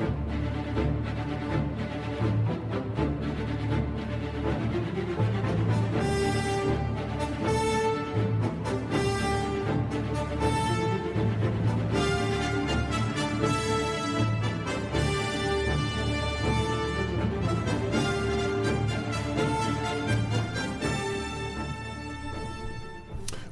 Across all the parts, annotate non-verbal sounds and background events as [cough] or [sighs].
thank you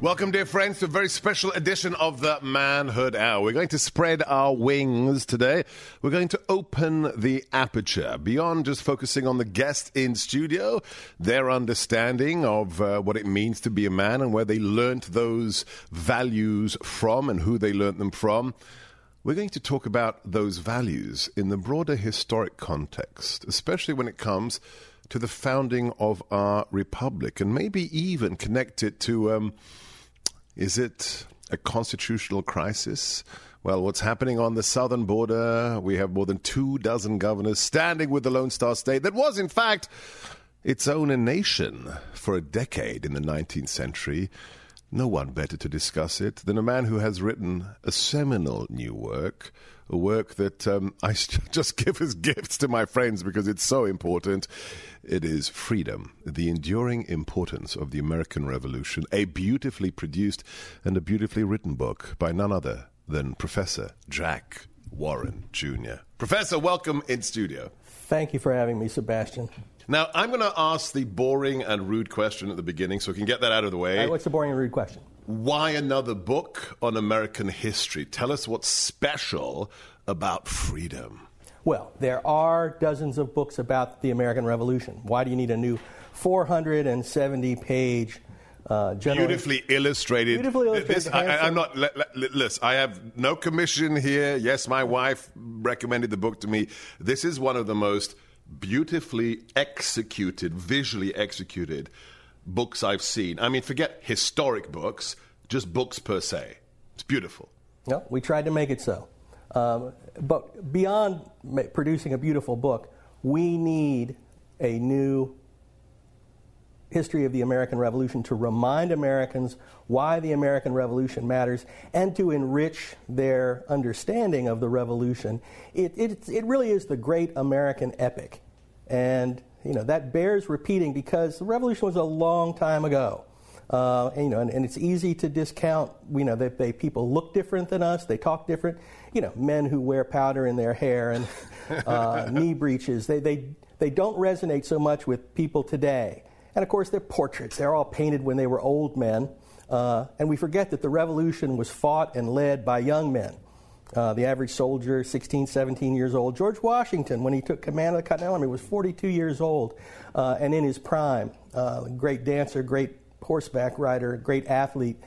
Welcome, dear friends, to a very special edition of the Manhood Hour. We're going to spread our wings today. We're going to open the aperture beyond just focusing on the guest in studio, their understanding of uh, what it means to be a man and where they learnt those values from and who they learnt them from. We're going to talk about those values in the broader historic context, especially when it comes to the founding of our republic, and maybe even connect it to. Um, is it a constitutional crisis? Well, what's happening on the southern border? We have more than two dozen governors standing with the Lone Star State that was, in fact, its own nation for a decade in the 19th century. No one better to discuss it than a man who has written a seminal new work, work that um, I [laughs] just give as gifts to my friends because it's so important. It is Freedom, the enduring importance of the American Revolution, a beautifully produced and a beautifully written book by none other than Professor Jack Warren Jr. Professor, welcome in studio. Thank you for having me, Sebastian. Now, I'm going to ask the boring and rude question at the beginning so we can get that out of the way. what's the boring and rude question? Why another book on American history? Tell us what's special about freedom. Well, there are dozens of books about the American Revolution. Why do you need a new 470 page uh, beautifully illustrated. Beautifully illustrated. This, I, am not. listen, I have no commission here. Yes, my wife recommended the book to me. This is one of the most beautifully executed, visually executed books I've seen. I mean, forget historic books, just books per se. It's beautiful. No, we tried to make it so. Um, but beyond producing a beautiful book, we need a new history of the American Revolution to remind Americans why the American Revolution matters and to enrich their understanding of the Revolution. It, it, it really is the great American epic. And, you know, that bears repeating because the Revolution was a long time ago. Uh, and, you know, and, and, it's easy to discount. You know, that they, people look different than us. They talk different. You know, men who wear powder in their hair and uh, [laughs] knee breeches. They, they, they don't resonate so much with people today. And of course, they're portraits. They're all painted when they were old men. Uh, and we forget that the revolution was fought and led by young men. Uh, the average soldier, 16, 17 years old. George Washington, when he took command of the Continental Army, was 42 years old uh, and in his prime. Uh, great dancer, great horseback rider, great athlete.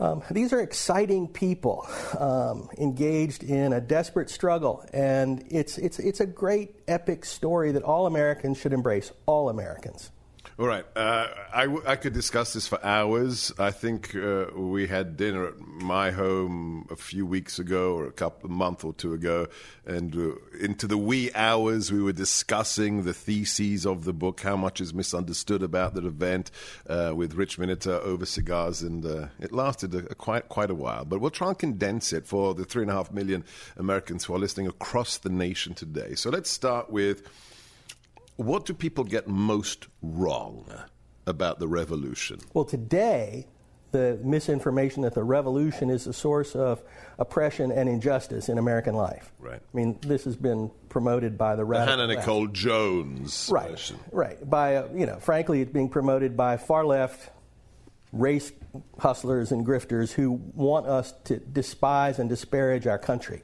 Um, these are exciting people um, engaged in a desperate struggle, and it's, it's, it's a great epic story that all Americans should embrace, all Americans. All right. Uh, I, w- I could discuss this for hours. I think uh, we had dinner at my home a few weeks ago or a couple a month or two ago, and uh, into the wee hours we were discussing the theses of the book, how much is misunderstood about the event, uh, with Rich Miniter over cigars, and uh, it lasted a, a quite quite a while. But we'll try and condense it for the three and a half million Americans who are listening across the nation today. So let's start with what do people get most wrong about the revolution? Well, today, the misinformation that the revolution is the source of oppression and injustice in American life. Right. I mean, this has been promoted by the, the Hannah Nikole left. Jones. Right. Version. Right. By uh, you know, frankly, it's being promoted by far left race hustlers and grifters who want us to despise and disparage our country.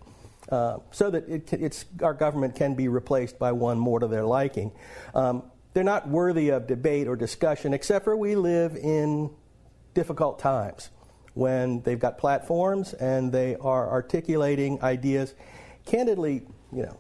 Uh, so that it, our government can be replaced by one more to their liking. Um, they're not worthy of debate or discussion, except for we live in difficult times when they've got platforms and they are articulating ideas. Candidly, you know,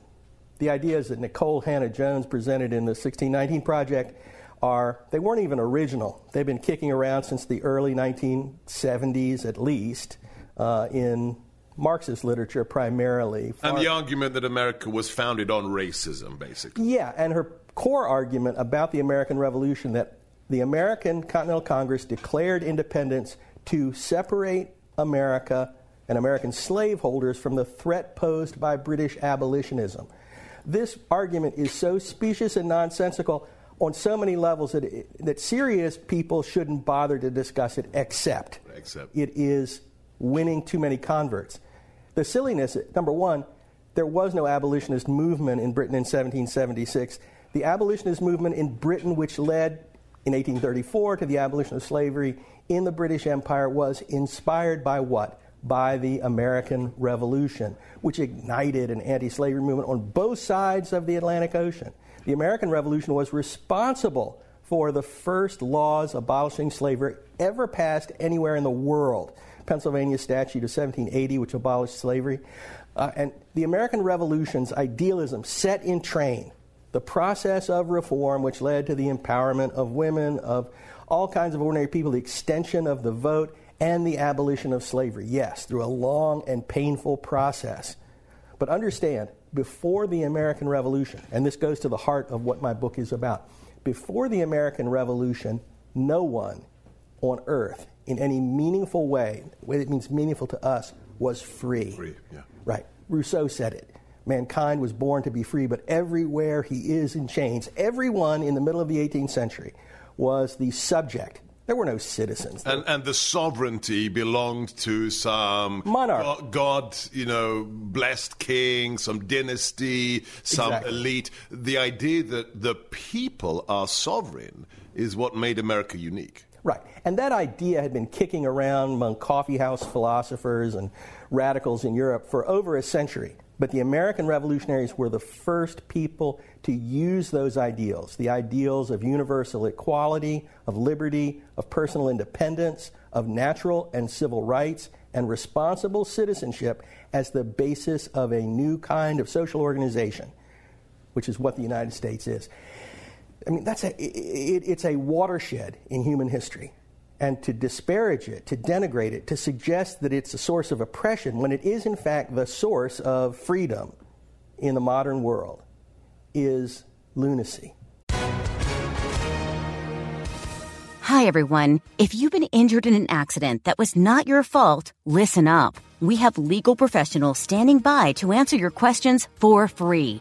the ideas that Nikole Hannah-Jones presented in the 1619 Project are, they weren't even original. They've been kicking around since the early 1970s at least uh, in Marxist literature primarily. And the argument that America was founded on racism, basically. Yeah, and her core argument about the American Revolution that the American Continental Congress declared independence to separate America and American slaveholders from the threat posed by British abolitionism. This argument is so specious and nonsensical on so many levels that, it, that serious people shouldn't bother to discuss it, except, except it is winning too many converts. The silliness, number one, there was no abolitionist movement in Britain in 1776. The abolitionist movement in Britain, which led in 1834 to the abolition of slavery in the British Empire, was inspired by what? By the American Revolution, which ignited an anti slavery movement on both sides of the Atlantic Ocean. The American Revolution was responsible for the first laws abolishing slavery ever passed anywhere in the world. Pennsylvania Statute of 1780, which abolished slavery. Uh, and the American Revolution's idealism set in train the process of reform, which led to the empowerment of women, of all kinds of ordinary people, the extension of the vote, and the abolition of slavery. Yes, through a long and painful process. But understand, before the American Revolution, and this goes to the heart of what my book is about, before the American Revolution, no one on earth in any meaningful way, way it means meaningful to us, was free. Free, yeah. Right. Rousseau said it. Mankind was born to be free, but everywhere he is in chains, everyone in the middle of the 18th century was the subject. There were no citizens. And, and the sovereignty belonged to some monarch, God, you know, blessed king, some dynasty, some Exactly. elite. The idea that the people are sovereign is what made America unique. Right. And that idea had been kicking around among coffeehouse philosophers and radicals in Europe for over a century. But the American revolutionaries were the first people to use those ideals the ideals of universal equality, of liberty, of personal independence, of natural and civil rights, and responsible citizenship as the basis of a new kind of social organization, which is what the United States is. I mean, that's a, it, it's a watershed in human history. And to disparage it, to denigrate it, to suggest that it's a source of oppression when it is, in fact, the source of freedom in the modern world is lunacy. Hi, everyone. If you've been injured in an accident that was not your fault, listen up. We have legal professionals standing by to answer your questions for free.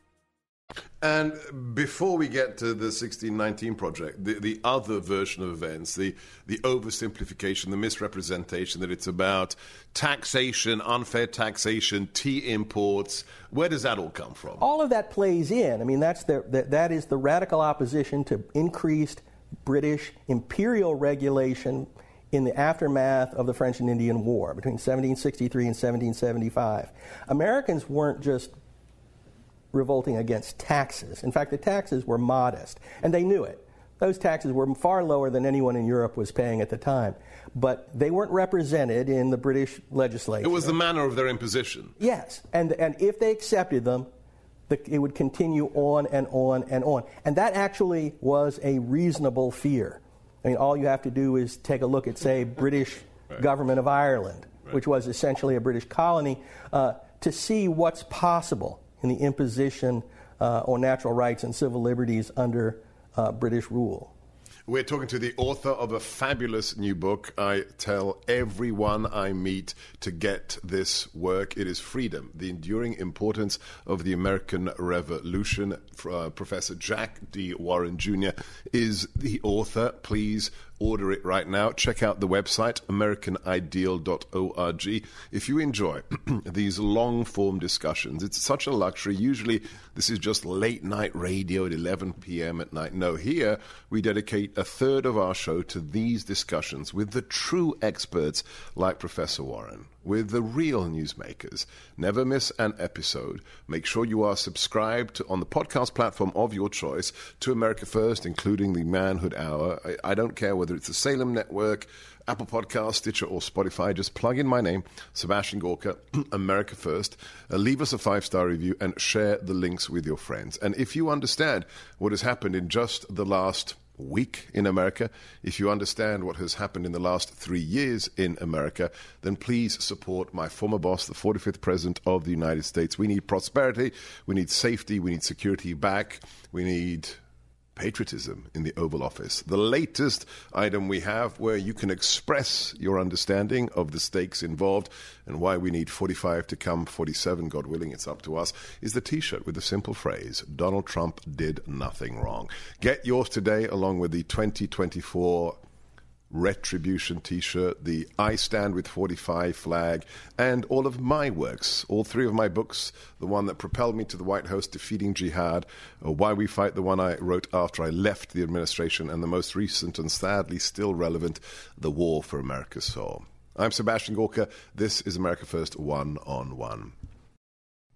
And before we get to the 1619 project, the, the other version of events, the, the oversimplification, the misrepresentation that it's about taxation, unfair taxation, tea imports, where does that all come from? All of that plays in. I mean, that's the, that, that is the radical opposition to increased British imperial regulation in the aftermath of the French and Indian War between 1763 and 1775. Americans weren't just revolting against taxes. In fact, the taxes were modest, and they knew it. Those taxes were far lower than anyone in Europe was paying at the time, but they weren't represented in the British legislature. It was the manner of their imposition. Yes, and, and if they accepted them, the, it would continue on and on and on. And that actually was a reasonable fear. I mean, all you have to do is take a look at, say, British government of Ireland, which was essentially a British colony, uh, to see what's possible in the imposition uh, on natural rights and civil liberties under uh, British rule. We're talking to the author of a fabulous new book. I tell everyone I meet to get this work. It is Freedom, the enduring importance of the American Revolution. Uh, Professor Jack D. Warren Jr. is the author. Please order it right now. Check out the website, americanideal.org. If you enjoy [clears throat] these long form discussions, it's such a luxury. Usually, this is just late night radio at 11 p.m. at night. No, here we dedicate a third of our show to these discussions with the true experts like Professor Warren with the real newsmakers. Never miss an episode. Make sure you are subscribed to, on the podcast platform of your choice to America First, including the Manhood Hour. I, I don't care whether it's the Salem Network, Apple Podcast, Stitcher, or Spotify. Just plug in my name, Sebastian Gorka, [clears throat] America First. Uh, leave us a five star review and share the links with your friends. And if you understand what has happened in just the last week in America. If you understand what has happened in the last three years in America, then please support my former boss, the 45th President of the United States. We need prosperity, we need safety, we need security back, we need patriotism in the Oval Office. The latest item we have where you can express your understanding of the stakes involved and why we need 45 to come 47, God willing, it's up to us, is the t shirt with the simple phrase Donald Trump did nothing wrong. Get yours today along with the 2024 Retribution t shirt, the I Stand with 45 flag, and all of my works. All three of my books the one that propelled me to the White House, Defeating Jihad, uh, Why We Fight, the one I wrote after I left the administration, and the most recent and sadly still relevant, The War for America's Soul. I'm Sebastian Gorka. This is America First One on One.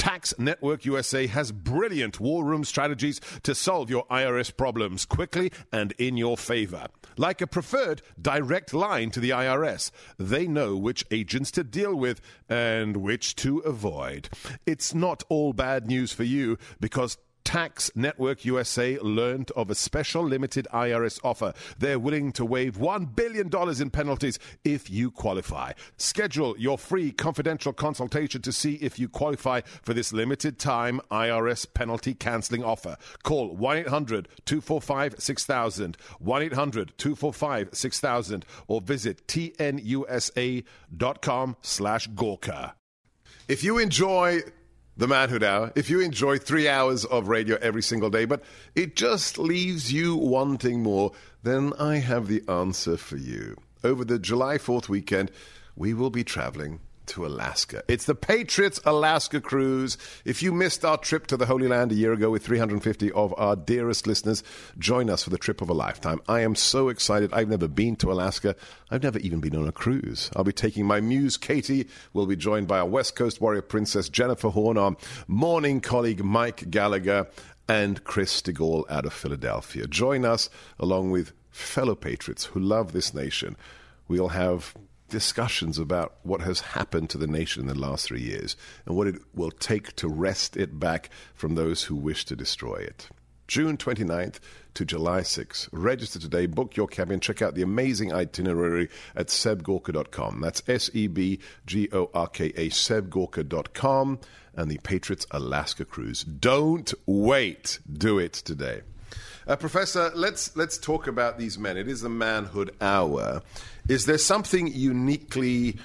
Tax Network USA has brilliant war room strategies to solve your IRS problems quickly and in your favor. Like a preferred direct line to the IRS, they know which agents to deal with and which to avoid. It's not all bad news for you because Tax Network USA learned of a special limited IRS offer. They're willing to waive $1 billion in penalties if you qualify. Schedule your free confidential consultation to see if you qualify for this limited time IRS penalty canceling offer. Call 1 800 245 6000, 1 800 245 6000, or visit tnusa.com slash Gorka. If you enjoy the Manhood Hour. If you enjoy three hours of radio every single day, but it just leaves you wanting more, then I have the answer for you. Over the July 4th weekend, we will be traveling to Alaska. It's the Patriots Alaska Cruise. If you missed our trip to the Holy Land a year ago with 350 of our dearest listeners, join us for the trip of a lifetime. I am so excited. I've never been to Alaska. I've never even been on a cruise. I'll be taking my muse, Katie. We'll be joined by our West Coast warrior princess, Jennifer Horn, our morning colleague, Mike Gallagher, and Chris Stigall out of Philadelphia. Join us along with fellow patriots who love this nation. We'll have discussions about what has happened to the nation in the last three years and what it will take to wrest it back from those who wish to destroy it. June 29th to July 6th. Register today, book your cabin, check out the amazing itinerary at sebgorka.com. That's S E B G O R K A, sebgorka.com, and the Patriots Alaska Cruise. Don't wait. Do it today. Uh, Professor, let's let's talk about these men. It is the manhood hour. Is there something uniquely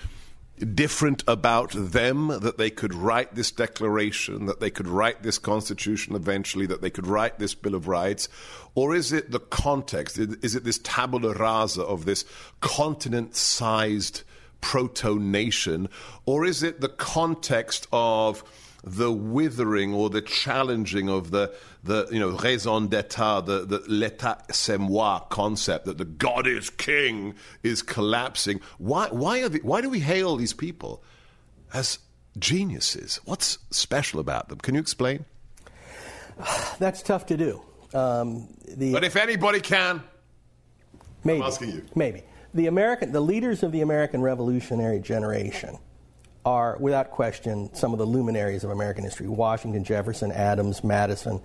different about them that they could write this declaration, that they could write this constitution eventually, that they could write this Bill of Rights? Or is it the context? Is it this tabula rasa of this continent sized proto nation? Or is it the context of the withering or the challenging of the, the you know, raison d'etat, the, the l'état c'est moi concept that the God is king is collapsing. Why, why, are the, why do we hail these people as geniuses? What's special about them? Can you explain? [sighs] That's tough to do. Um, the, but if anybody can, maybe, I'm asking you. Maybe. the American, the leaders of the American Revolutionary generation are, without question, some of the luminaries of American history: Washington, Jefferson, Adams, Madison.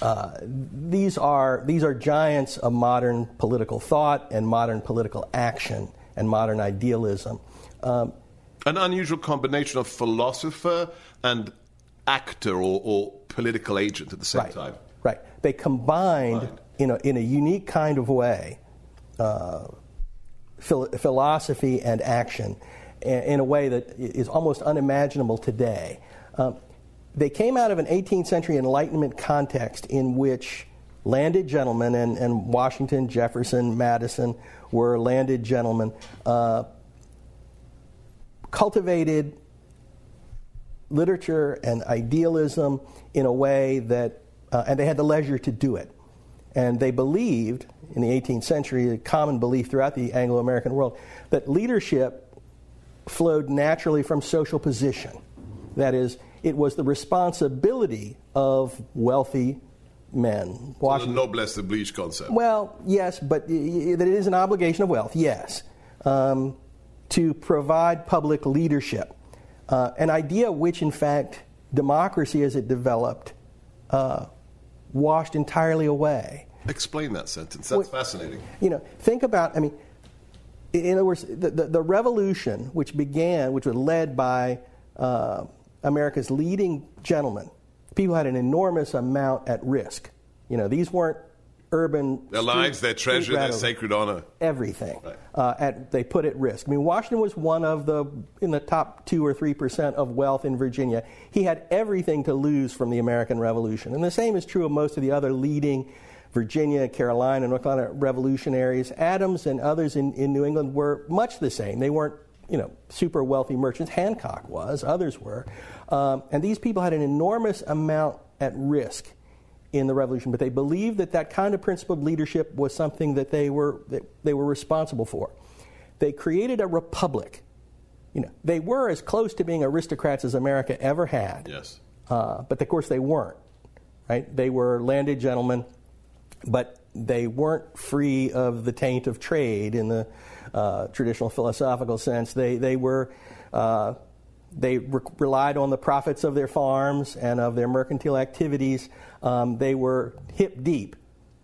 Uh, these are these are giants of modern political thought and modern political action and modern idealism. Um, An unusual combination of philosopher and actor or, or political agent at the same right, time. Right. They combined Right. in a in a unique kind of way. Uh, phil- philosophy and action in a way that is almost unimaginable today. Um, they came out of an 18th century Enlightenment context in which landed gentlemen, and, and Washington, Jefferson, Madison were landed gentlemen, uh, cultivated literature and idealism in a way that, uh, and they had the leisure to do it. And they believed in the 18th century, a common belief throughout the Anglo American world, that leadership flowed naturally from social position. That is, it was the responsibility of wealthy men. The Washington, noblesse oblige concept. well, yes, but that it is an obligation of wealth, yes, um, to provide public leadership. Uh, an idea which, in fact, democracy as it developed uh, washed entirely away. Explain that sentence. That's Well- fascinating. You know, think about, I mean, in other words, the, the, the revolution which began, which was led by uh, America's leading gentlemen, people had an enormous amount at risk. You know, these weren't urban. Their street- lives, their treasure, their sacred honor. Everything Right. uh, at, they put at risk. I mean, Washington was one of the in the top two or three percent of wealth in Virginia. He had everything to lose from the American Revolution, and the same is true of most of the other leading Virginia, Carolina, North Carolina revolutionaries. Adams and others in, in New England were much the same. They weren't you know super wealthy merchants. Hancock was, others were, um, and these people had an enormous amount at risk in the revolution, but they believed that that kind of principled leadership was something that they were that they were responsible for. They created a republic. You know, they were as close to being aristocrats as America ever had. Yes. Uh, but of course they weren't. Right? They were landed gentlemen, but they weren't free of the taint of trade in the uh, traditional philosophical sense. They they were. Uh, they re- relied on the profits of their farms and of their mercantile activities. Um, they were hip deep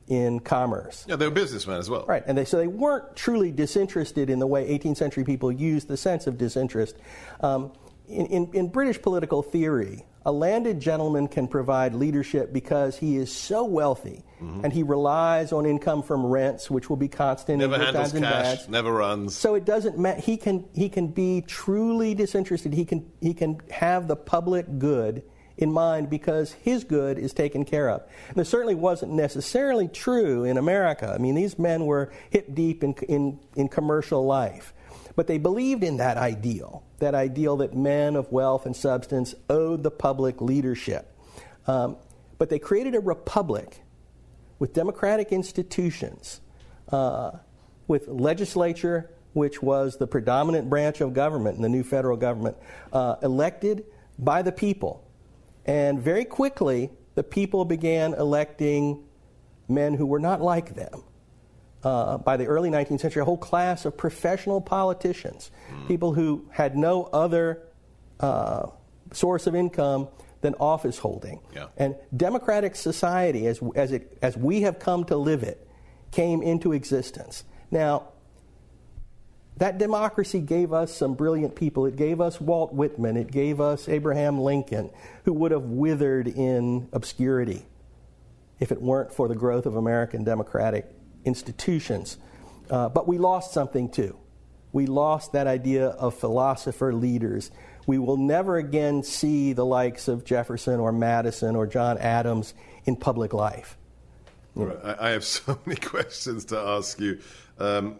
in commerce. Yeah, they were businessmen as well. Right, and they, so they weren't truly disinterested in the way 18th century people used the sense of disinterest. Um, in, in, in British political theory, a landed gentleman can provide leadership because he is so wealthy and he relies on income from rents, which will be constant Never in handles and cash, bads. never runs. So it doesn't matter. He can he can be truly disinterested. He can he can have the public good in mind because his good is taken care of. And this certainly wasn't necessarily true in America. I mean, these men were hip deep in in, in commercial life, but they believed in that ideal, that ideal that men of wealth and substance owed the public leadership. Um, but they created a republic with democratic institutions, uh, with legislature, which was the predominant branch of government in the new federal government, uh, elected by the people. And very quickly, the people began electing men who were not like them. Uh, by the early 19th century, a whole class of professional politicians, people who had no other uh, source of income than office holding. Yeah. And democratic society, as, as, it, as we have come to live it, came into existence. Now, that democracy gave us some brilliant people. It gave us Walt Whitman. It gave us Abraham Lincoln, who would have withered in obscurity if it weren't for the growth of American democratic institutions. Uh, but we lost something too. We lost that idea of philosopher leaders. We will never again see the likes of Jefferson or Madison or John Adams in public life. Right. I, have [laughs] so many questions to ask you. Um,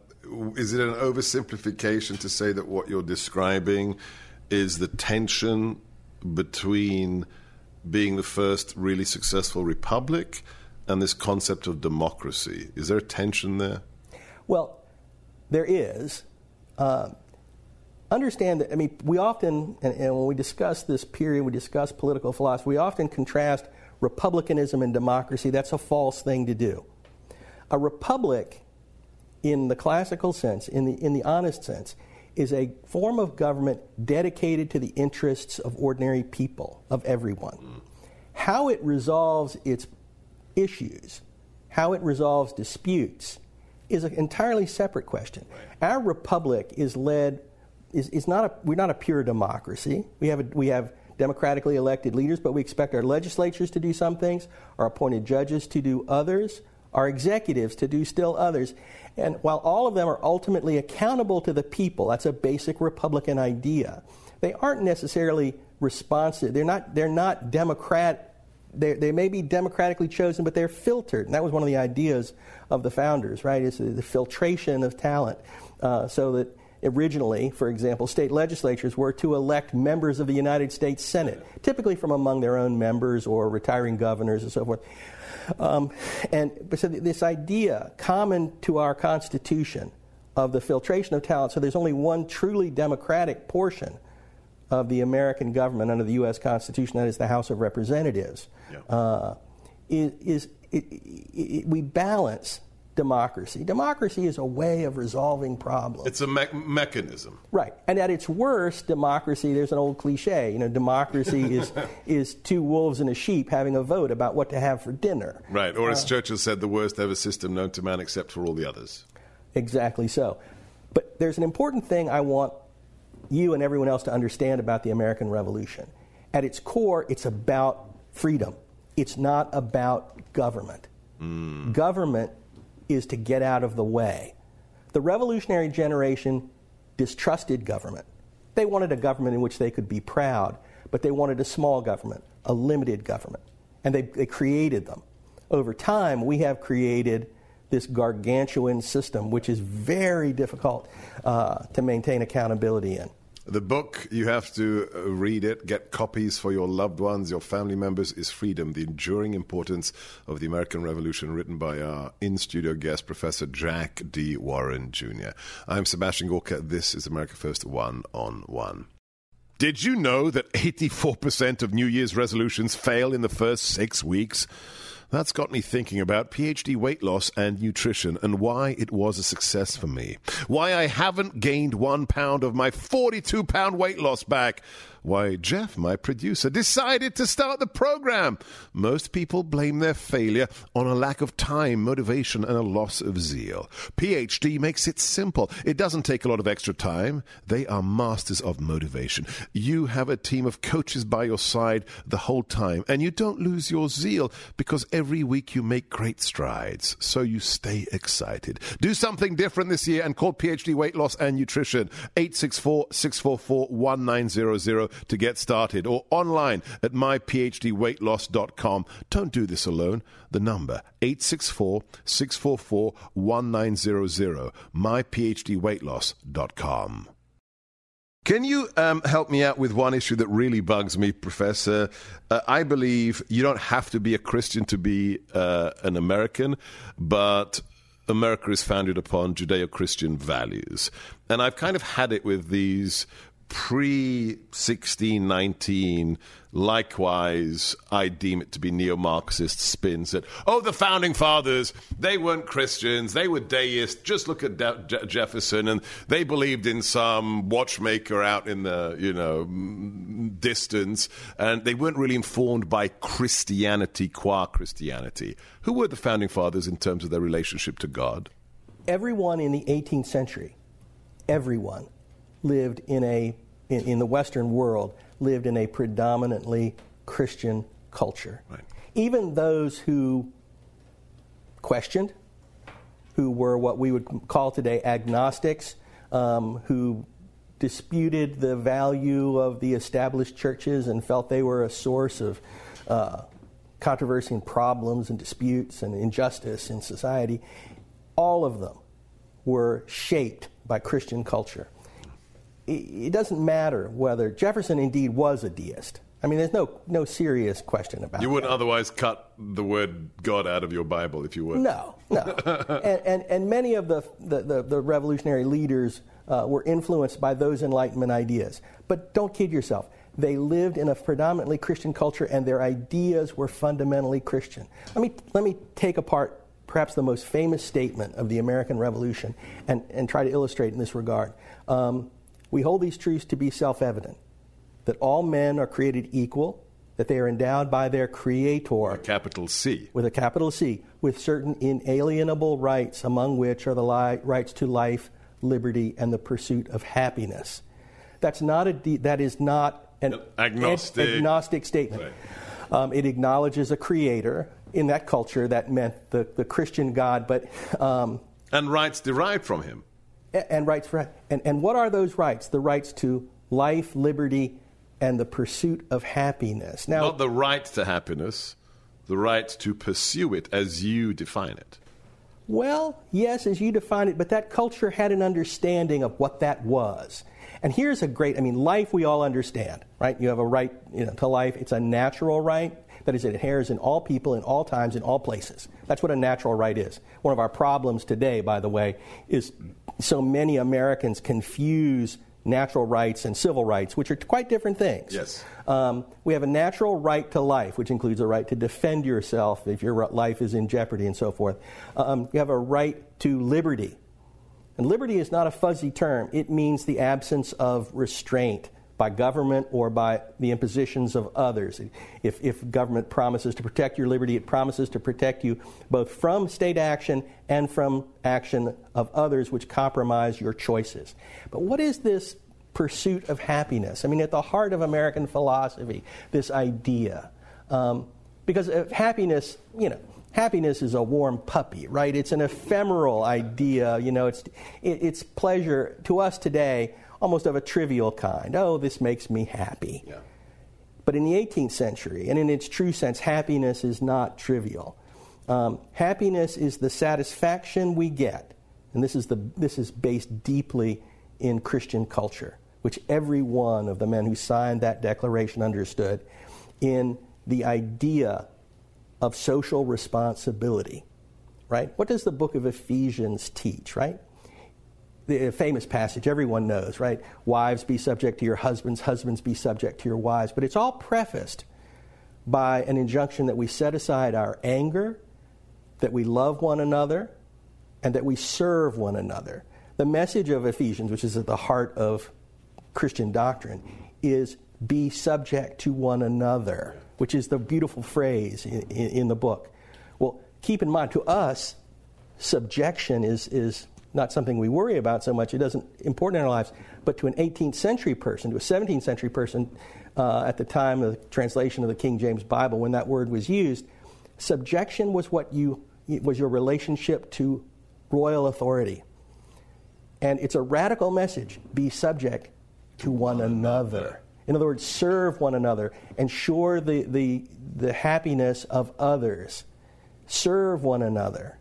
is it an oversimplification to say that what you're describing is the tension between being the first really successful republic and this concept of democracy? Is there a tension there? Well, there is. Uh, understand that, I mean, we often, and, and when we discuss this period, we discuss political philosophy, we often contrast republicanism and democracy. That's a false thing to do. A republic in the classical sense, in the, in the honest sense, is a form of government dedicated to the interests of ordinary people, of everyone. Mm. How it resolves its issues, how it resolves disputes, is an entirely separate question. Right. Our republic is led, is, is not a, we're not a pure democracy. We have, a, we have democratically elected leaders, but we expect our legislatures to do some things, our appointed judges to do others, our executives to do still others. And while all of them are ultimately accountable to the people, that's a basic Republican idea, they aren't necessarily responsive. They're not, they're not Democrat. They, they may be democratically chosen, but they're filtered. And that was one of the ideas of the founders, right? Is the filtration of talent. Uh, so that originally, for example, state legislatures were to elect members of the United States Senate, typically from among their own members or retiring governors and so forth. Um, and so this idea, common to our Constitution, of the filtration of talent, so there's only one truly democratic portion of the American government under the U.S. Constitution, that is the House of Representatives, yeah. uh, is, is it, it, it, we balance democracy. Democracy is a way of resolving problems. It's a me- mechanism. Right. And at its worst, democracy, there's an old cliche, you know, democracy [laughs] is, is two wolves and a sheep having a vote about what to have for dinner. Right. Or as uh, Churchill said, the worst ever system known to man except for all the others. Exactly so. But there's an important thing I want you and everyone else to understand about the American Revolution. At its core, it's about freedom. It's not about government. Mm. Government is to get out of the way. The revolutionary generation distrusted government. They wanted a government in which they could be proud, but they wanted a small government, a limited government. And they, they created them. Over time, we have created this gargantuan system, which is very difficult uh, to maintain accountability in. The book, you have to uh, read it, get copies for your loved ones, your family members, is Freedom, the Enduring Importance of the American Revolution, written by our in studio guest, Professor Jack D. Warren Jr. I'm Sebastian Gorka. This is America First One on One. Did you know that 84% of New Year's resolutions fail in the first six weeks? That's got me thinking about PhD weight loss and nutrition and why it was a success for me. Why I haven't gained one pound of my 42 pound weight loss back why, Jeff, my producer, decided to start the program. Most people blame their failure on a lack of time, motivation, and a loss of zeal. PhD makes it simple. It doesn't take a lot of extra time. They are masters of motivation. You have a team of coaches by your side the whole time, and you don't lose your zeal because every week you make great strides. So you stay excited. Do something different this year and call PhD Weight Loss and Nutrition 864 644 1900 to get started or online at myphdweightloss.com. Don't do this alone. The number 864-644-1900 myphdweightloss.com. Can you um, help me out with one issue that really bugs me, Professor? Uh, I believe you don't have to be a Christian to be uh, an American, but America is founded upon Judeo Christian values. And I've kind of had it with these pre 1619, likewise, I deem it to be neo Marxist spins that, oh, the founding fathers, they weren't Christians, they were deists. Just look at De- Je- Jefferson, and they believed in some watchmaker out in the, you know, distance, and they weren't really informed by Christianity qua Christianity. Who were the founding fathers in terms of their relationship to God? Everyone in the 18th century, everyone lived in a in, in the Western world lived in a predominantly Christian culture. Right. Even those who questioned, who were what we would call today agnostics, um, who disputed the value of the established churches and felt they were a source of uh, controversy and problems and disputes and injustice in society, all of them were shaped by Christian culture it doesn't matter whether Jefferson indeed was a deist. I mean, there's no no serious question about. That. You wouldn't that. otherwise cut the word God out of your Bible if you would. No, no. [laughs] and, and, and many of the the, the, the revolutionary leaders uh, were influenced by those Enlightenment ideas. But don't kid yourself. They lived in a predominantly Christian culture, and their ideas were fundamentally Christian. Let me let me take apart perhaps the most famous statement of the American Revolution and, and try to illustrate in this regard. Um, we hold these truths to be self evident that all men are created equal, that they are endowed by their Creator. A capital C. With a capital C, with certain inalienable rights, among which are the li- rights to life, liberty, and the pursuit of happiness. That's not a de- that is not an agnostic, ag- agnostic statement. Right. Um, it acknowledges a creator. In that culture, that meant the, the Christian God, but um, and rights derived from him. And, rights for and, and what are those rights? The rights to life, liberty, and the pursuit of happiness. Now, not the right to happiness, the right to pursue it as you define it. Well, yes, as you define it, but that culture had an understanding of what that was. And here's a great, I mean, life we all understand, right? You have a right you know, to life. It's a natural right. That is, it inheres in all people, in all times, in all places. That's what a natural right is. One of our problems today, by the way, is so many Americans confuse natural rights and civil rights, which are quite different things. Yes. Um, we have a natural right to life, which includes a right to defend yourself if your life is in jeopardy and so forth. Um, you have a right to liberty. And liberty is not a fuzzy term, it means the absence of restraint by government or by the impositions of others. If, if government promises to protect your liberty, it promises to protect you both from state action and from action of others which compromise your choices. But what is this pursuit of happiness? I mean, at the heart of American philosophy, this idea. Um, because happiness, you know, happiness is a warm puppy, right? It's an ephemeral idea. You know, it's, it, it's pleasure to us today almost of a trivial kind. Oh, this makes me happy. Yeah. But in the 18th century, and in its true sense, happiness is not trivial. Um, happiness is the satisfaction we get, and this is, the, this is based deeply in Christian culture, which every one of the men who signed that declaration understood, in the idea of social responsibility. Right? What does the book of Ephesians teach, right? The uh, famous passage everyone knows, right? Wives be subject to your husbands, husbands be subject to your wives. But it's all prefaced by an injunction that we set aside our anger, that we love one another, and that we serve one another. The message of Ephesians, which is at the heart of Christian doctrine, is be subject to one another, which is the beautiful phrase in, in, in the book. Well, keep in mind, to us, subjection is, is not something we worry about so much. It doesn't important in our lives. But to an 18th century person, to a 17th century person, uh, at the time of the translation of the King James Bible, when that word was used, subjection was what you was your relationship to royal authority. And it's a radical message: be subject to one another. In other words, serve one another, ensure the, the, the happiness of others, serve one another.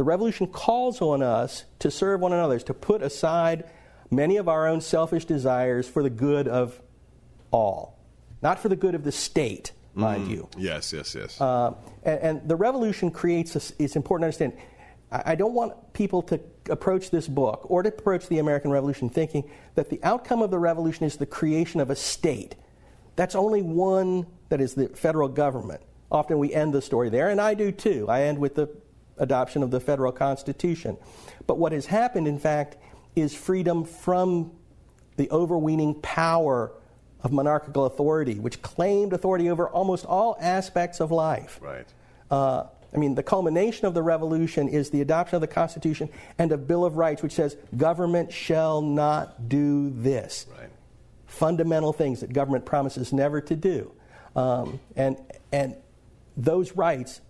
The revolution calls on us to serve one another, to put aside many of our own selfish desires for the good of all, not for the good of the state, mind mm, you. Yes, yes, yes. Uh, and, and, the revolution creates, a, it's important to understand. I, I don't want people to approach this book or to approach the American Revolution thinking that the outcome of the revolution is the creation of a state. That's only one, that is the federal government. Often we end the story there, and I do too. I end with the adoption of the federal constitution. But what has happened, in fact, is freedom from the overweening power of monarchical authority, which claimed authority over almost all aspects of life. Right. Uh, I mean, the culmination of the revolution is the adoption of the Constitution and a Bill of Rights, which says government shall not do this. Right. Fundamental things that government promises never to do. Um, and, and those rights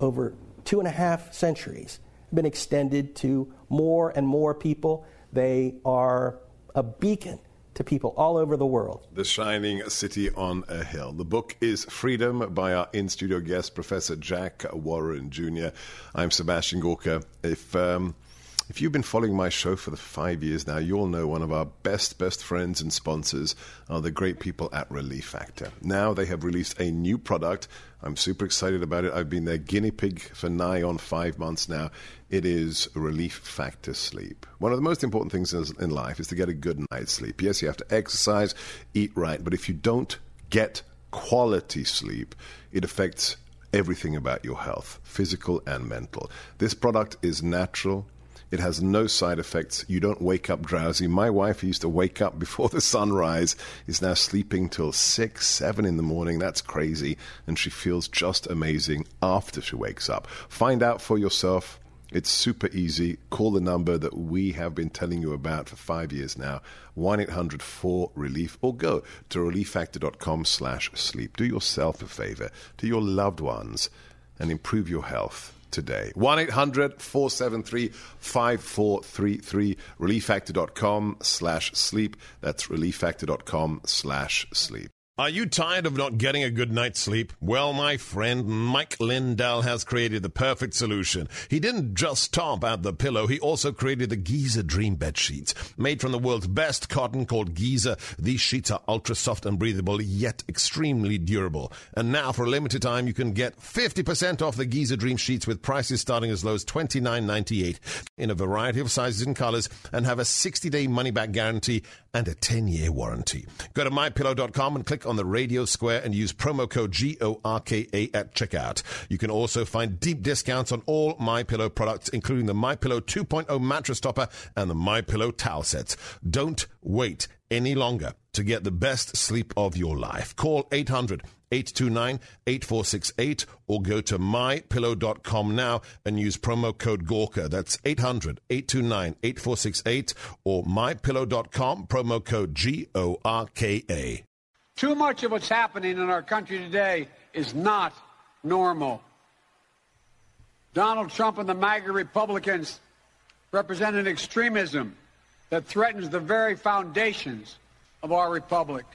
over two and a half centuries have been extended to more and more people. They are a beacon to people all over the world. The Shining City on a Hill. The book is Freedom by our in studio guest, Professor Jack Warren Jr. I'm Sebastian Gorka. If. Um, if you've been following my show for the five years now, you'll know one of our best, best friends and sponsors are the great people at Relief Factor. Now they have released a new product. I'm super excited about it. I've been their guinea pig for nigh on five months now. It is Relief Factor Sleep. One of the most important things in life is to get a good night's sleep. Yes, you have to exercise, eat right, but if you don't get quality sleep, it affects everything about your health, physical and mental. This product is natural. It has no side effects. You don't wake up drowsy. My wife used to wake up before the sunrise, is now sleeping till 6, 7 in the morning. That's crazy. And she feels just amazing after she wakes up. Find out for yourself. It's super easy. Call the number that we have been telling you about for five years now, 1-800-4-RELIEF, or go to relieffactor.com slash sleep. Do yourself a favor, to your loved ones, and improve your health today. 1-800-473-5433, relieffactor.com slash sleep. That's relieffactor.com slash sleep. Are you tired of not getting a good night's sleep? Well, my friend Mike Lindell has created the perfect solution. He didn't just top out the pillow, he also created the Giza Dream Bed Sheets. Made from the world's best cotton called Giza, these sheets are ultra soft and breathable, yet extremely durable. And now, for a limited time, you can get 50% off the Giza Dream Sheets with prices starting as low as $29.98 in a variety of sizes and colors and have a 60 day money back guarantee and a 10 year warranty. Go to mypillow.com and click on the radio square and use promo code GORKA at checkout. You can also find deep discounts on all My Pillow products, including the My Pillow 2.0 mattress topper and the My Pillow towel sets. Don't wait any longer to get the best sleep of your life. Call 800 829 8468 or go to mypillow.com now and use promo code GORKA. That's 800 829 8468 or mypillow.com, promo code G O R K A. Too much of what's happening in our country today is not normal. Donald Trump and the MAGA Republicans represent an extremism that threatens the very foundations of our republic.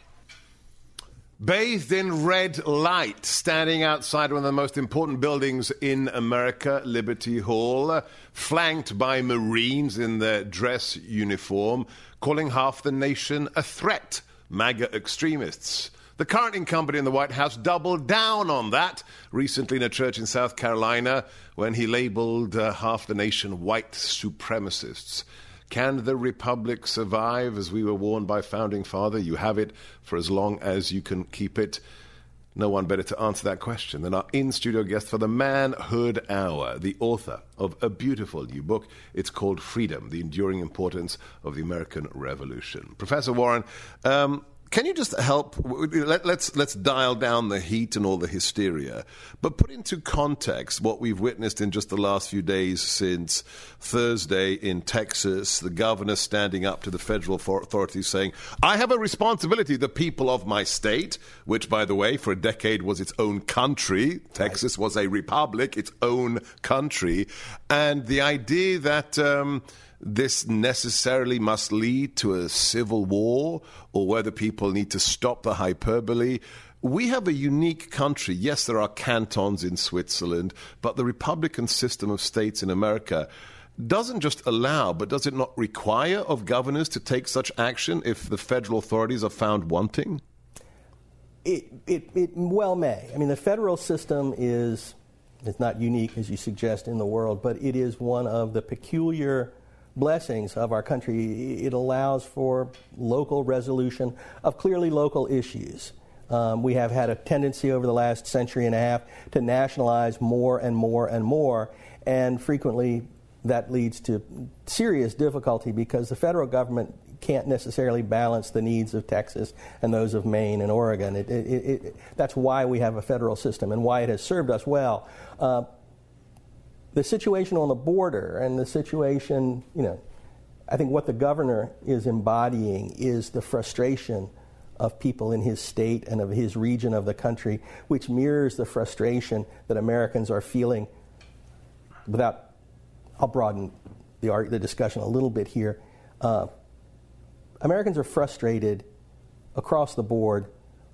Bathed in red light, standing outside one of the most important buildings in America, Liberty Hall, flanked by Marines in their dress uniform, calling half the nation a threat. MAGA extremists. The current incumbent in the White House doubled down on that recently in a church in South Carolina when he labeled uh, half the nation white supremacists. Can the republic survive as we were warned by founding father? You have it for as long as you can keep it. No one better to answer that question than our in studio guest for the Manhood Hour, the author of a beautiful new book. It's called Freedom The Enduring Importance of the American Revolution. Professor Warren, um, can you just help? Let, let's let's dial down the heat and all the hysteria, but put into context what we've witnessed in just the last few days since Thursday in Texas. The governor standing up to the federal authorities saying, "I have a responsibility. The people of my state, which, by the way, for a decade was its own country. Texas was a republic, its own country, and the idea that." Um, this necessarily must lead to a civil war or whether people need to stop the hyperbole. We have a unique country. Yes, there are cantons in Switzerland, but the Republican system of states in America doesn't just allow, but does it not require of governors to take such action if the federal authorities are found wanting? It, it, it well may. I mean, the federal system is, it's not unique, as you suggest, in the world, but it is one of the peculiar blessings of our country. It allows for local resolution of clearly local issues. Um, we have had a tendency over the last century and a half to nationalize more and more and more, and frequently that leads to serious difficulty because the federal government can't necessarily balance the needs of Texas and those of Maine and Oregon. It, it, it, that's why we have a federal system and why it has served us well. Uh, the situation on the border and the situation, you know, I think what the governor is embodying is the frustration of people in his state and of his region of the country, which mirrors the frustration that Americans are feeling. Without, I'll broaden the, the discussion a little bit here. Uh, Americans are frustrated across the board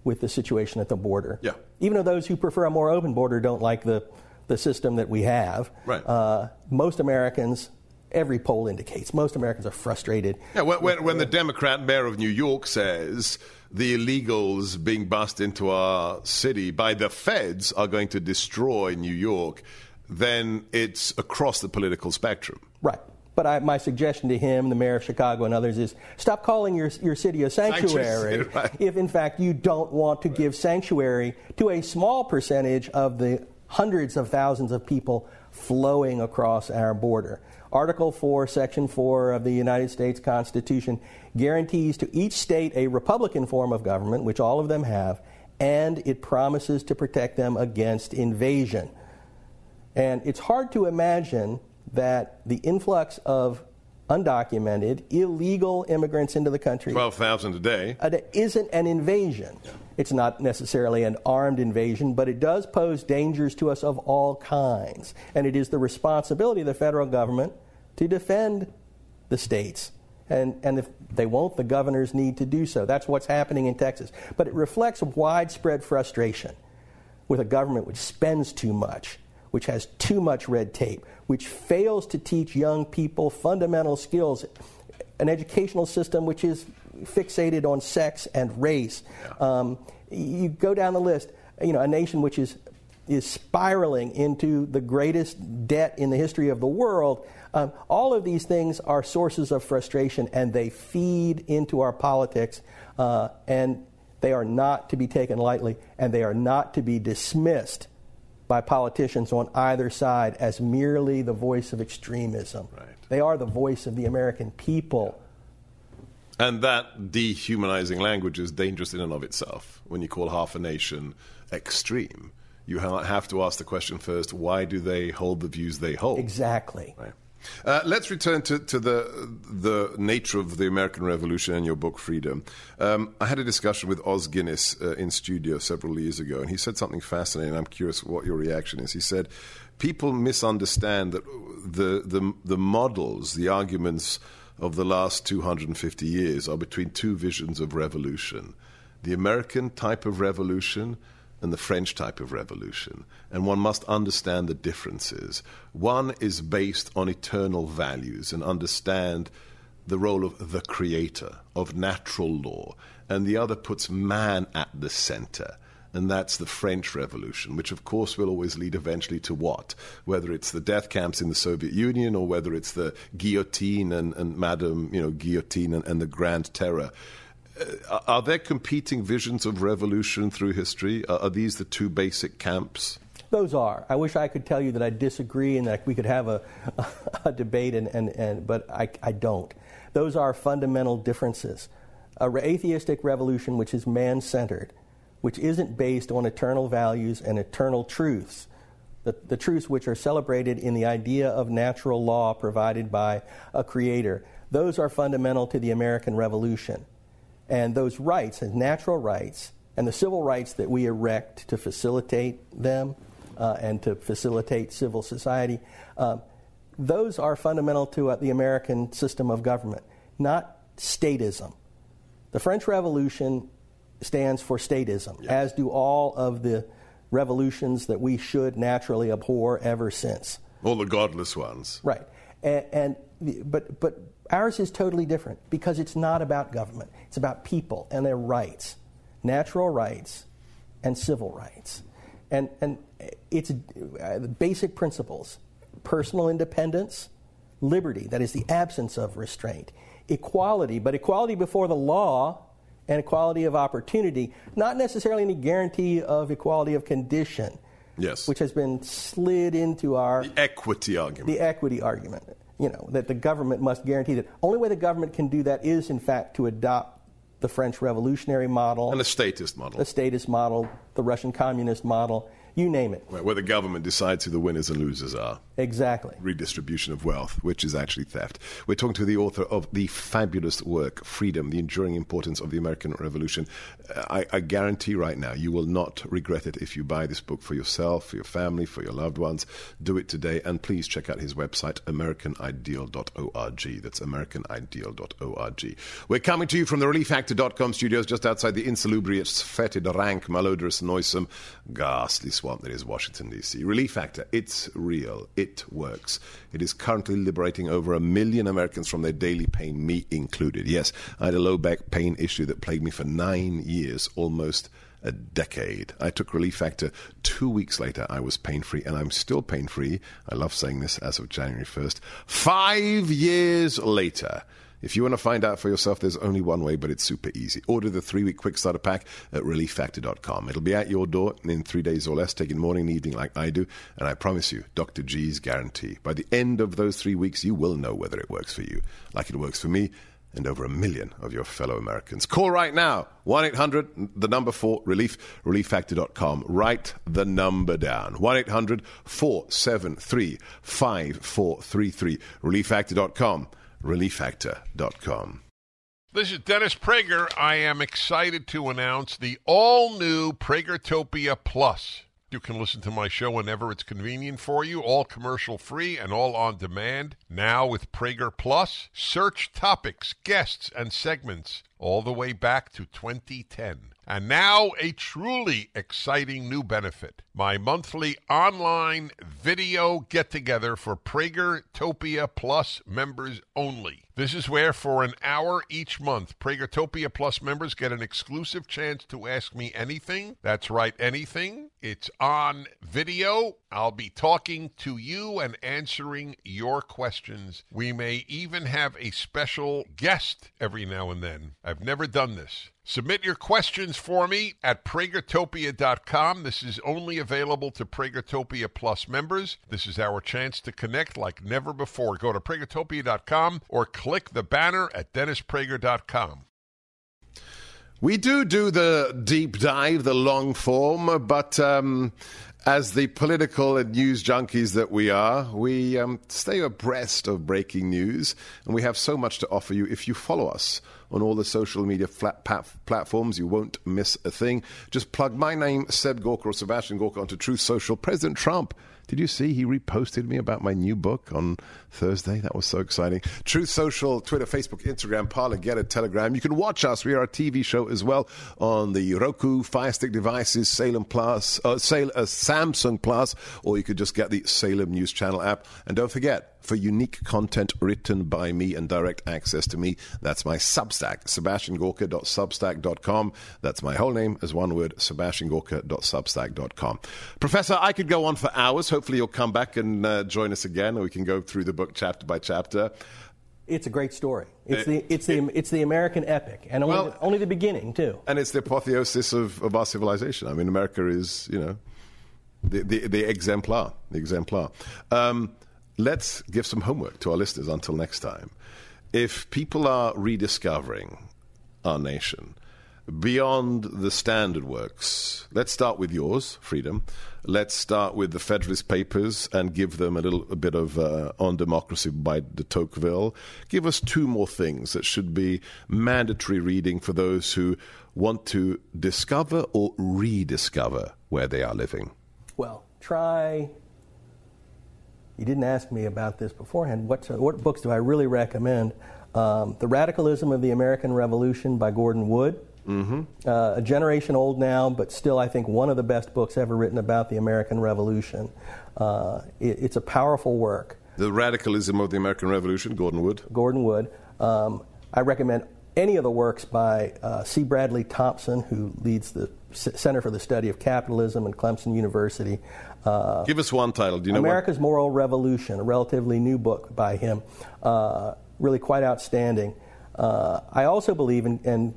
with the situation at the border. Yeah. Even though those who prefer a more open border don't like the the system that we have. Right. Uh, most Americans, every poll indicates, most Americans are frustrated. Yeah, when, when, when the Democrat mayor of New York says the illegals being bussed into our city by the feds are going to destroy New York, then it's across the political spectrum. Right. But I, my suggestion to him, the mayor of Chicago, and others is stop calling your, your city a sanctuary, [laughs] right. if in fact you don't want to give sanctuary to a small percentage of the hundreds of thousands of people flowing across our border. Article 4, Section 4 of the United States Constitution guarantees to each state a Republican form of government, which all of them have, and it promises to protect them against invasion. And it's hard to imagine that the influx of undocumented, illegal immigrants into the country 12,000 a day. isn't an invasion. It's not necessarily an armed invasion, but it does pose dangers to us of all kinds. And it is the responsibility of the federal government to defend the states. And, and if they won't, the governors need to do so. That's what's happening in Texas. But it reflects widespread frustration with a government which spends too much, which has too much red tape, which fails to teach young people fundamental skills, an educational system which is fixated on sex and race. Um, you go down the list, you know, a nation which is is spiraling into the greatest debt in the history of the world. Um, all of these things are sources of frustration, and they feed into our politics, uh, and they are not to be taken lightly, and they are not to be dismissed by politicians on either side as merely the voice of extremism. Right. They are the voice of the American people. And that dehumanizing language is dangerous in and of itself. When you call half a nation extreme, you have to ask the question first why do they hold the views they hold? Exactly. Right. Uh, let's return to, to the the nature of the American Revolution and your book Freedom. Um, I had a discussion with Os Guinness uh, in studio several years ago, and he said something fascinating. I'm curious what your reaction is. He said people misunderstand that the the, the models, the arguments of the last 250 years are between two visions of revolution: the American type of revolution and the French type of revolution. And one must understand the differences. One is based on eternal values and understand the role of the creator, of natural law, and the other puts man at the center. And that's the French Revolution, which of course will always lead eventually to what? Whether it's the death camps in the Soviet Union or whether it's the guillotine and, and Madame, you know, guillotine and, and the Grand Terror. Uh, are there competing visions of revolution through history? Are, are these the two basic camps? Those are. I wish I could tell you that I disagree and that we could have a, [laughs] a debate, and, and, and, but I, I don't. Those are fundamental differences. A atheistic revolution, which is man centered, which isn't based on eternal values and eternal truths, the, the truths which are celebrated in the idea of natural law provided by a creator, those are fundamental to the American Revolution. And those rights, and natural rights, and the civil rights that we erect to facilitate them uh, and to facilitate civil society, uh, those are fundamental to uh, the American system of government, not statism. The French Revolution stands for statism, as do all of the revolutions that we should naturally abhor ever since. All the godless ones. Right. And, and but but ours is totally different because it's not about government. It's about people and their rights, natural rights, and civil rights, and and it's uh, the basic principles: personal independence, liberty, that is the absence of restraint, equality, but equality before the law. And equality of opportunity, not necessarily any guarantee of equality of condition, Yes. which has been slid into our the equity argument. the equity argument. You know, that the government must guarantee that. Only way the government can do that is, in fact, to adopt the French revolutionary model, and a statist model. the statist model, the Russian communist model, you name it. where the government decides who the winners and losers are. Exactly. Redistribution of wealth, which is actually theft. We're talking to the author of the fabulous work, Freedom, the Enduring Importance of the American Revolution. Uh, I, I guarantee right now you will not regret it if you buy this book for yourself, for your family, for your loved ones. Do it today, and please check out his website, AmericanIdeal.org. That's AmericanIdeal.org. We're coming to you from the relieffactor.com studios just outside the insalubrious, fetid, rank, malodorous, noisome, ghastly swamp that is Washington, D.C. Relief Factor, it's real. It works. It is currently liberating over a million Americans from their daily pain, me included. Yes, I had a low back pain issue that plagued me for nine years, almost a decade. I took Relief Factor. Two weeks later, I was pain free, and I'm still pain free. I love saying this as of January 1st. Five years later, If you want to find out for yourself, there's only one way, but it's super easy. Order the three week quick starter pack at relieffactor.com. It'll be at your door in three days or less, taking morning and evening like I do. And I promise you, Dr. G's guarantee. By the end of those three weeks, you will know whether it works for you, like it works for me and over a million of your fellow Americans. Call right now 1 800, the number for relief, relieffactor.com. Write the number down 1 800 473 5433. Relieffactor.com. Relieffactor.com. This is Dennis Prager. I am excited to announce the all new Pragertopia Plus. You can listen to my show whenever it's convenient for you, all commercial free and all on demand. Now with Prager Plus, search topics, guests, and segments all the way back to 2010. And now a truly exciting new benefit my monthly online video get together for Pragertopia Plus members only. This is where, for an hour each month, Pragertopia Plus members get an exclusive chance to ask me anything. That's right, anything. It's on video. I'll be talking to you and answering your questions. We may even have a special guest every now and then. I've never done this. Submit your questions for me at pragertopia.com. This is only available to Pragertopia Plus members. This is our chance to connect like never before. Go to pragertopia.com or click the banner at dennisprager.com. We do do the deep dive, the long form, but um, as the political and news junkies that we are, we um, stay abreast of breaking news, and we have so much to offer you if you follow us on all the social media flat pat- platforms. You won't miss a thing. Just plug my name, Seb Gorka or Sebastian Gorka, onto Truth Social. President Trump. Did you see he reposted me about my new book on Thursday? That was so exciting. Truth Social, Twitter, Facebook, Instagram, Parler, GETTR, Telegram. You can watch us. We are a TV show as well on the Roku, Fire Stick devices, Salem Plus, uh, Sal- uh, Samsung Plus, or you could just get the Salem News Channel app. And don't forget, for unique content written by me and direct access to me. That's my Substack, sebastiangorka.substack.com. That's my whole name as one word, sebastiangorka.substack.com. Professor, I could go on for hours. Hopefully, you'll come back and uh, join us again, or we can go through the book chapter by chapter. It's a great story. It's the it's the it's the American epic, and only, Well- the, only the beginning too. And it's the apotheosis of, of our civilization. I mean, America is, you know, the, the, the exemplar. The exemplar. Um, let's give some homework to our listeners until next time. If people are rediscovering our nation beyond the standard works, let's start with yours, Freedom. Let's start with the Federalist Papers and give them a little a bit of uh, on democracy by de Tocqueville. Give us two more things that should be mandatory reading for those who want to discover or rediscover where they are living. Well, try. You didn't ask me about this beforehand. What, what books do I really recommend? Um, the Radicalism of the American Revolution by Gordon Wood. Mm-hmm. Uh, a generation old now, but still, I think one of the best books ever written about the American Revolution. Uh, it, it's a powerful work. The Radicalism of the American Revolution, Gordon Wood. Gordon Wood. Um, I recommend any of the works by uh, C. Bradley Thompson, who leads the C- Center for the Study of Capitalism and Clemson University. Uh, Give us one title. Do you know America's Moral Revolution, a relatively new book by him, uh, really quite outstanding. Uh, I also believe, in, and,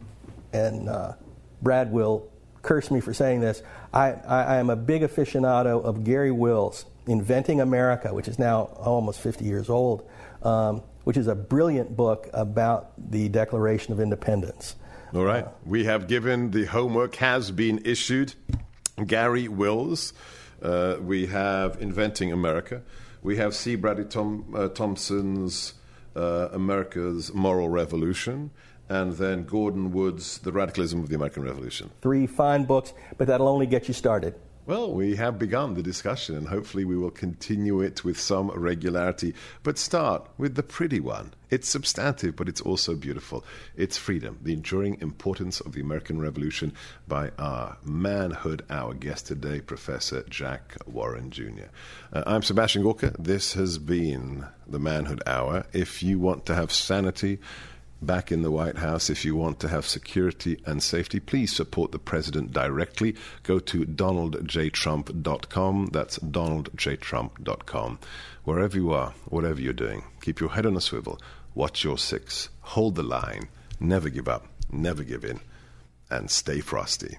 and uh, Brad will curse me for saying this, I, I, I am a big aficionado of Garry Wills' Inventing America, which is now almost 50 years old, um, which is a brilliant book about the Declaration of Independence. All right. We have given the homework has been issued. Garry Wills. Uh, we have Inventing America. We have C. Bradley Tom, uh, Thompson's uh, America's Moral Revolution. And then Gordon Wood's The Radicalism of the American Revolution. Three fine books, but that'll only get you started. Well, we have begun the discussion, and hopefully we will continue it with some regularity. But start with the pretty one. It's substantive, but it's also beautiful. It's Freedom, the enduring importance of the American Revolution by our manhood, our guest today, Professor Jack Warren Jr. Uh, I'm Sebastian Gorka. This has been the Manhood Hour. If you want to have sanity, back in the White House. If you want to have security and safety, please support the president directly. Go to donaldjtrump.com. That's donaldjtrump.com. Wherever you are, whatever you're doing, keep your head on a swivel, watch your six, hold the line, never give up, never give in, and stay frosty.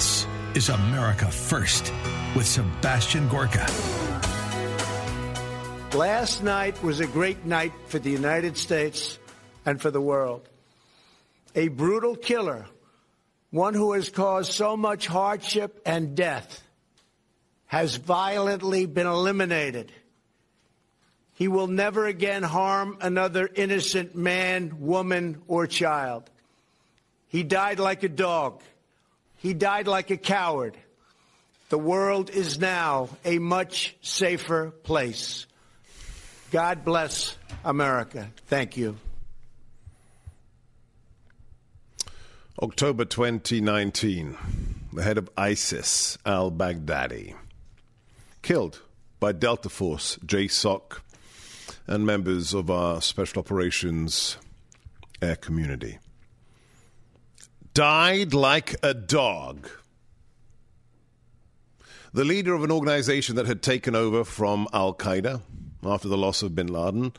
This is America First with Sebastian Gorka. Last night was a great night for the United States and for the world. A brutal killer, one who has caused so much hardship and death, has violently been eliminated. He will never again harm another innocent man, woman, or child. He died like a dog. He died like a coward. The world is now a much safer place. God bless America. Thank you. October 2019, the head of ISIS, al Baghdadi, killed by Delta Force, JSOC, and members of our Special Operations Air Community. Died like a dog. The leader of an organization that had taken over from Al Qaeda after the loss of bin Laden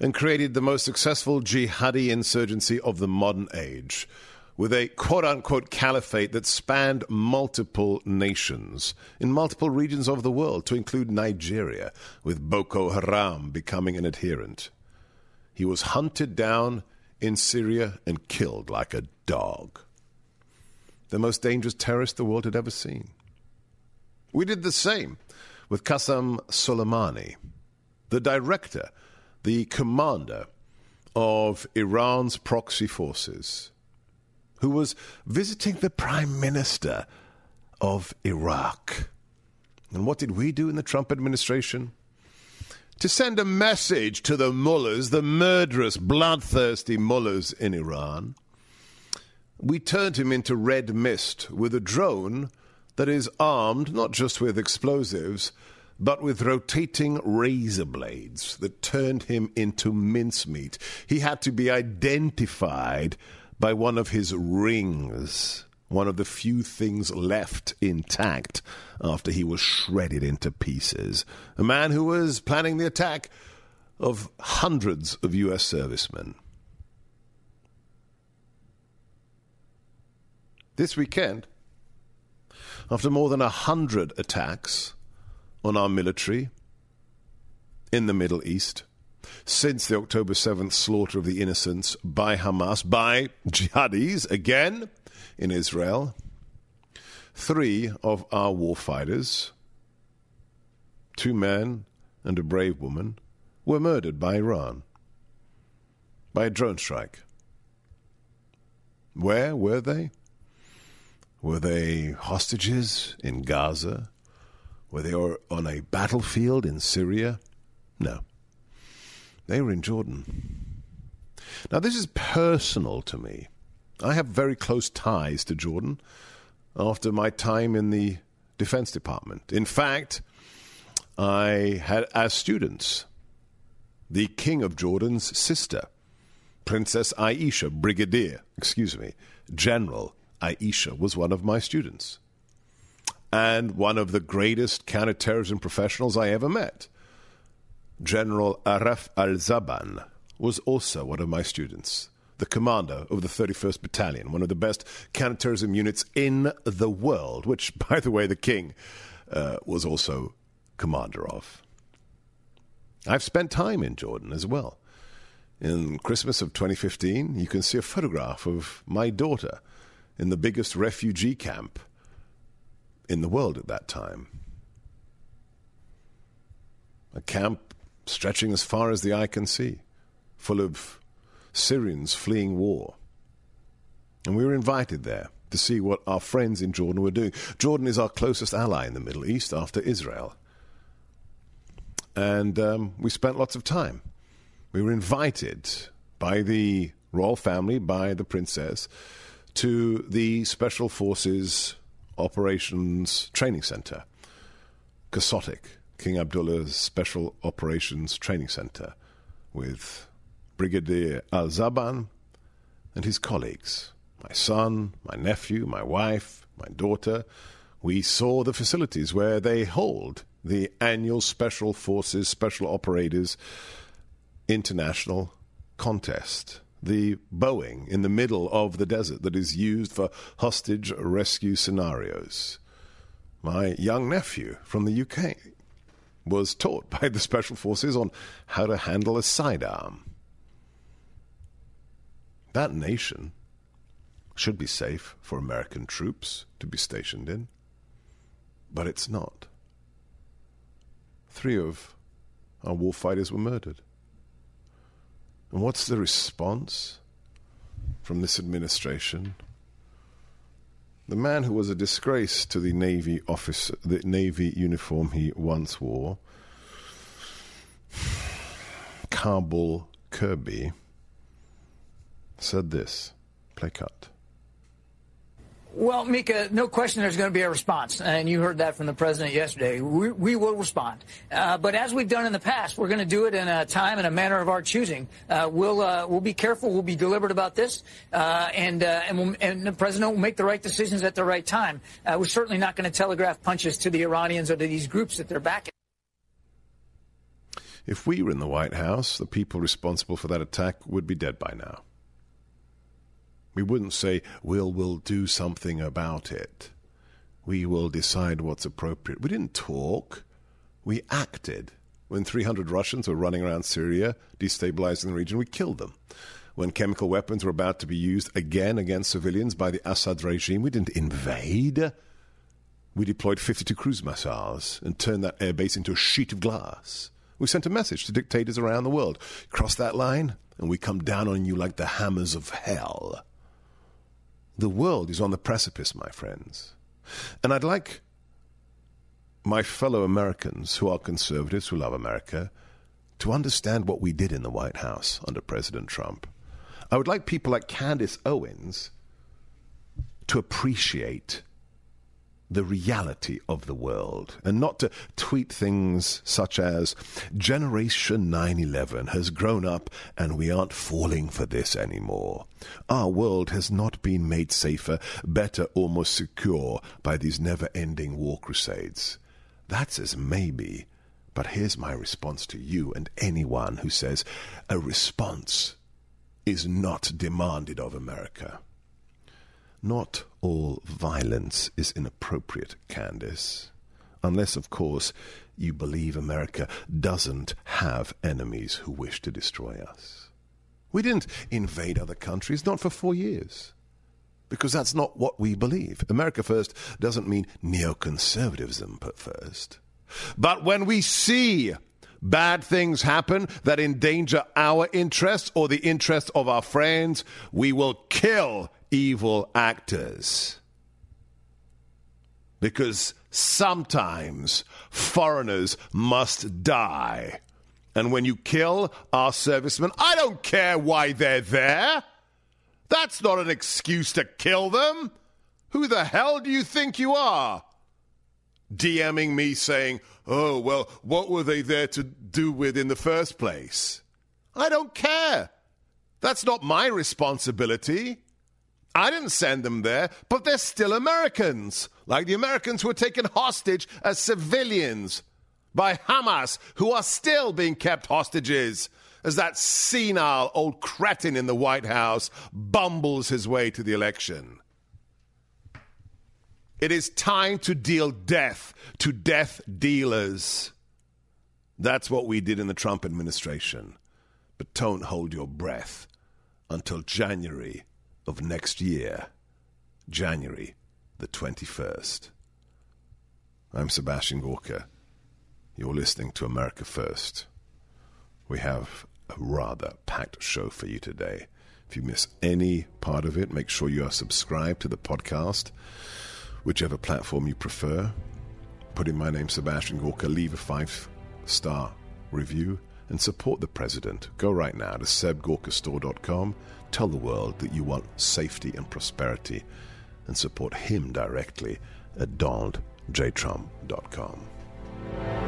and created the most successful jihadi insurgency of the modern age with a quote unquote caliphate that spanned multiple nations in multiple regions of the world, to include Nigeria, with Boko Haram becoming an adherent. He was hunted down in Syria and killed like a dog. The most dangerous terrorist the world had ever seen. We did the same with Qasem Soleimani, the director, the commander of Iran's proxy forces, who was visiting the prime minister of Iraq. And what did we do in the Trump administration? To send a message to the mullahs, the murderous, bloodthirsty mullahs in Iran. We turned him into red mist with a drone that is armed not just with explosives, but with rotating razor blades that turned him into mincemeat. He had to be identified by one of his rings, one of the few things left intact after he was shredded into pieces. A man who was planning the attack of hundreds of U.S. servicemen. This weekend, after more than a hundred attacks on our military in the Middle East, since the October 7th slaughter of the innocents by Hamas, by jihadis, again in Israel, three of our warfighters, two men and a brave woman, were murdered by Iran by a drone strike. Where were they? Were they hostages in Gaza? Were they on a battlefield in Syria? No. They were in Jordan. Now, this is personal to me. I have very close ties to Jordan after my time in the Defense Department. In fact, I had as students the King of Jordan's sister, Princess Aisha, Brigadier, excuse me, General Aisha was one of my students. And one of the greatest counterterrorism professionals I ever met, General Araf al Zaban, was also one of my students. The commander of the 31st Battalion, one of the best counterterrorism units in the world, which, [laughs] by the way, the king uh, was also commander of. I've spent time in Jordan as well. In Christmas of 2015, you can see a photograph of my daughter in the biggest refugee camp in the world at that time. A camp stretching as far as the eye can see, full of Syrians fleeing war. And we were invited there to see what our friends in Jordan were doing. Jordan is our closest ally in the Middle East after Israel. And um, we spent lots of time. We were invited by the royal family, by the princess, to the Special Forces Operations Training Center, KASOTC, King Abdullah's Special Operations Training Center, with Brigadier Al Zaban and his colleagues. My son, my nephew, my wife, my daughter. We saw the facilities where they hold the annual Special Forces, Special Operators International Contest the Boeing in the middle of the desert that is used for hostage rescue scenarios. My young nephew from the UK was taught [laughs] by the Special Forces on how to handle a sidearm. That nation should be safe for American troops to be stationed in, but it's not. Three of our war fighters were murdered. And what's the response from this administration? The man who was a disgrace to the Navy officer, the Navy uniform he once wore, Kabul Kirby, said this. Play cut. Well, Mika, no question there's going to be a response. And you heard that from the president yesterday. We, we will respond. Uh, but as we've done in the past, we're going to do it in a time and a manner of our choosing. Uh, we'll, uh, we'll be careful. We'll be deliberate about this. Uh, and, uh, and, we'll, and, the president will make the right decisions at the right time. Uh, we're certainly not going to telegraph punches to the Iranians or to these groups that they're backing. If we were in the White House, the people responsible for that attack would be dead by now. We wouldn't say, we'll, we'll do something about it. We will decide what's appropriate. We didn't talk. We acted. When 300 Russians were running around Syria, destabilizing the region, we killed them. When chemical weapons were about to be used again against civilians by the Assad regime, we didn't invade. We deployed 52 cruise missiles and turned that airbase into a sheet of glass. We sent a message to dictators around the world. Cross that line, and we come down on you like the hammers of hell. The world is on the precipice, my friends. And I'd like my fellow Americans who are conservatives, who love America, to understand what we did in the White House under President Trump. I would like people like Candace Owens to appreciate the reality of the world and not to tweet things such as Generation 911 has grown up and we aren't falling for this anymore. Our world has not been made safer, better, or more secure by these never ending war crusades. That's as maybe. But here's my response to you and anyone who says a response is not demanded of America. Not all violence is inappropriate, Candace. Unless, of course, you believe America doesn't have enemies who wish to destroy us. We didn't invade other countries, not for four years. Because that's not what we believe. America first doesn't mean neoconservatism put first. But when we see bad things happen that endanger our interests or the interests of our friends, we will kill evil actors. Because sometimes foreigners must die. And when you kill our servicemen, I don't care why they're there. That's not an excuse to kill them. Who the hell do you think you are? DMing me saying, oh, well, what were they there to do with in the first place? I don't care. That's not my responsibility. I didn't send them there, but they're still Americans, like the Americans who were taken hostage as civilians by Hamas, who are still being kept hostages as that senile old cretin in the White House bumbles his way to the election. It is time to deal death to death dealers. That's what we did in the Trump administration. But don't hold your breath until January of next year, January the 21st. I'm Sebastian Gorka. You're listening to America First. We have a rather packed show for you today. If you miss any part of it, make sure you are subscribed to the podcast, whichever platform you prefer. Put in my name, Sebastian Gorka, leave a five star review, and support the president. Go right now to sebgorkastore.com. Tell the world that you want safety and prosperity, and support him directly at donaldjtrump.com.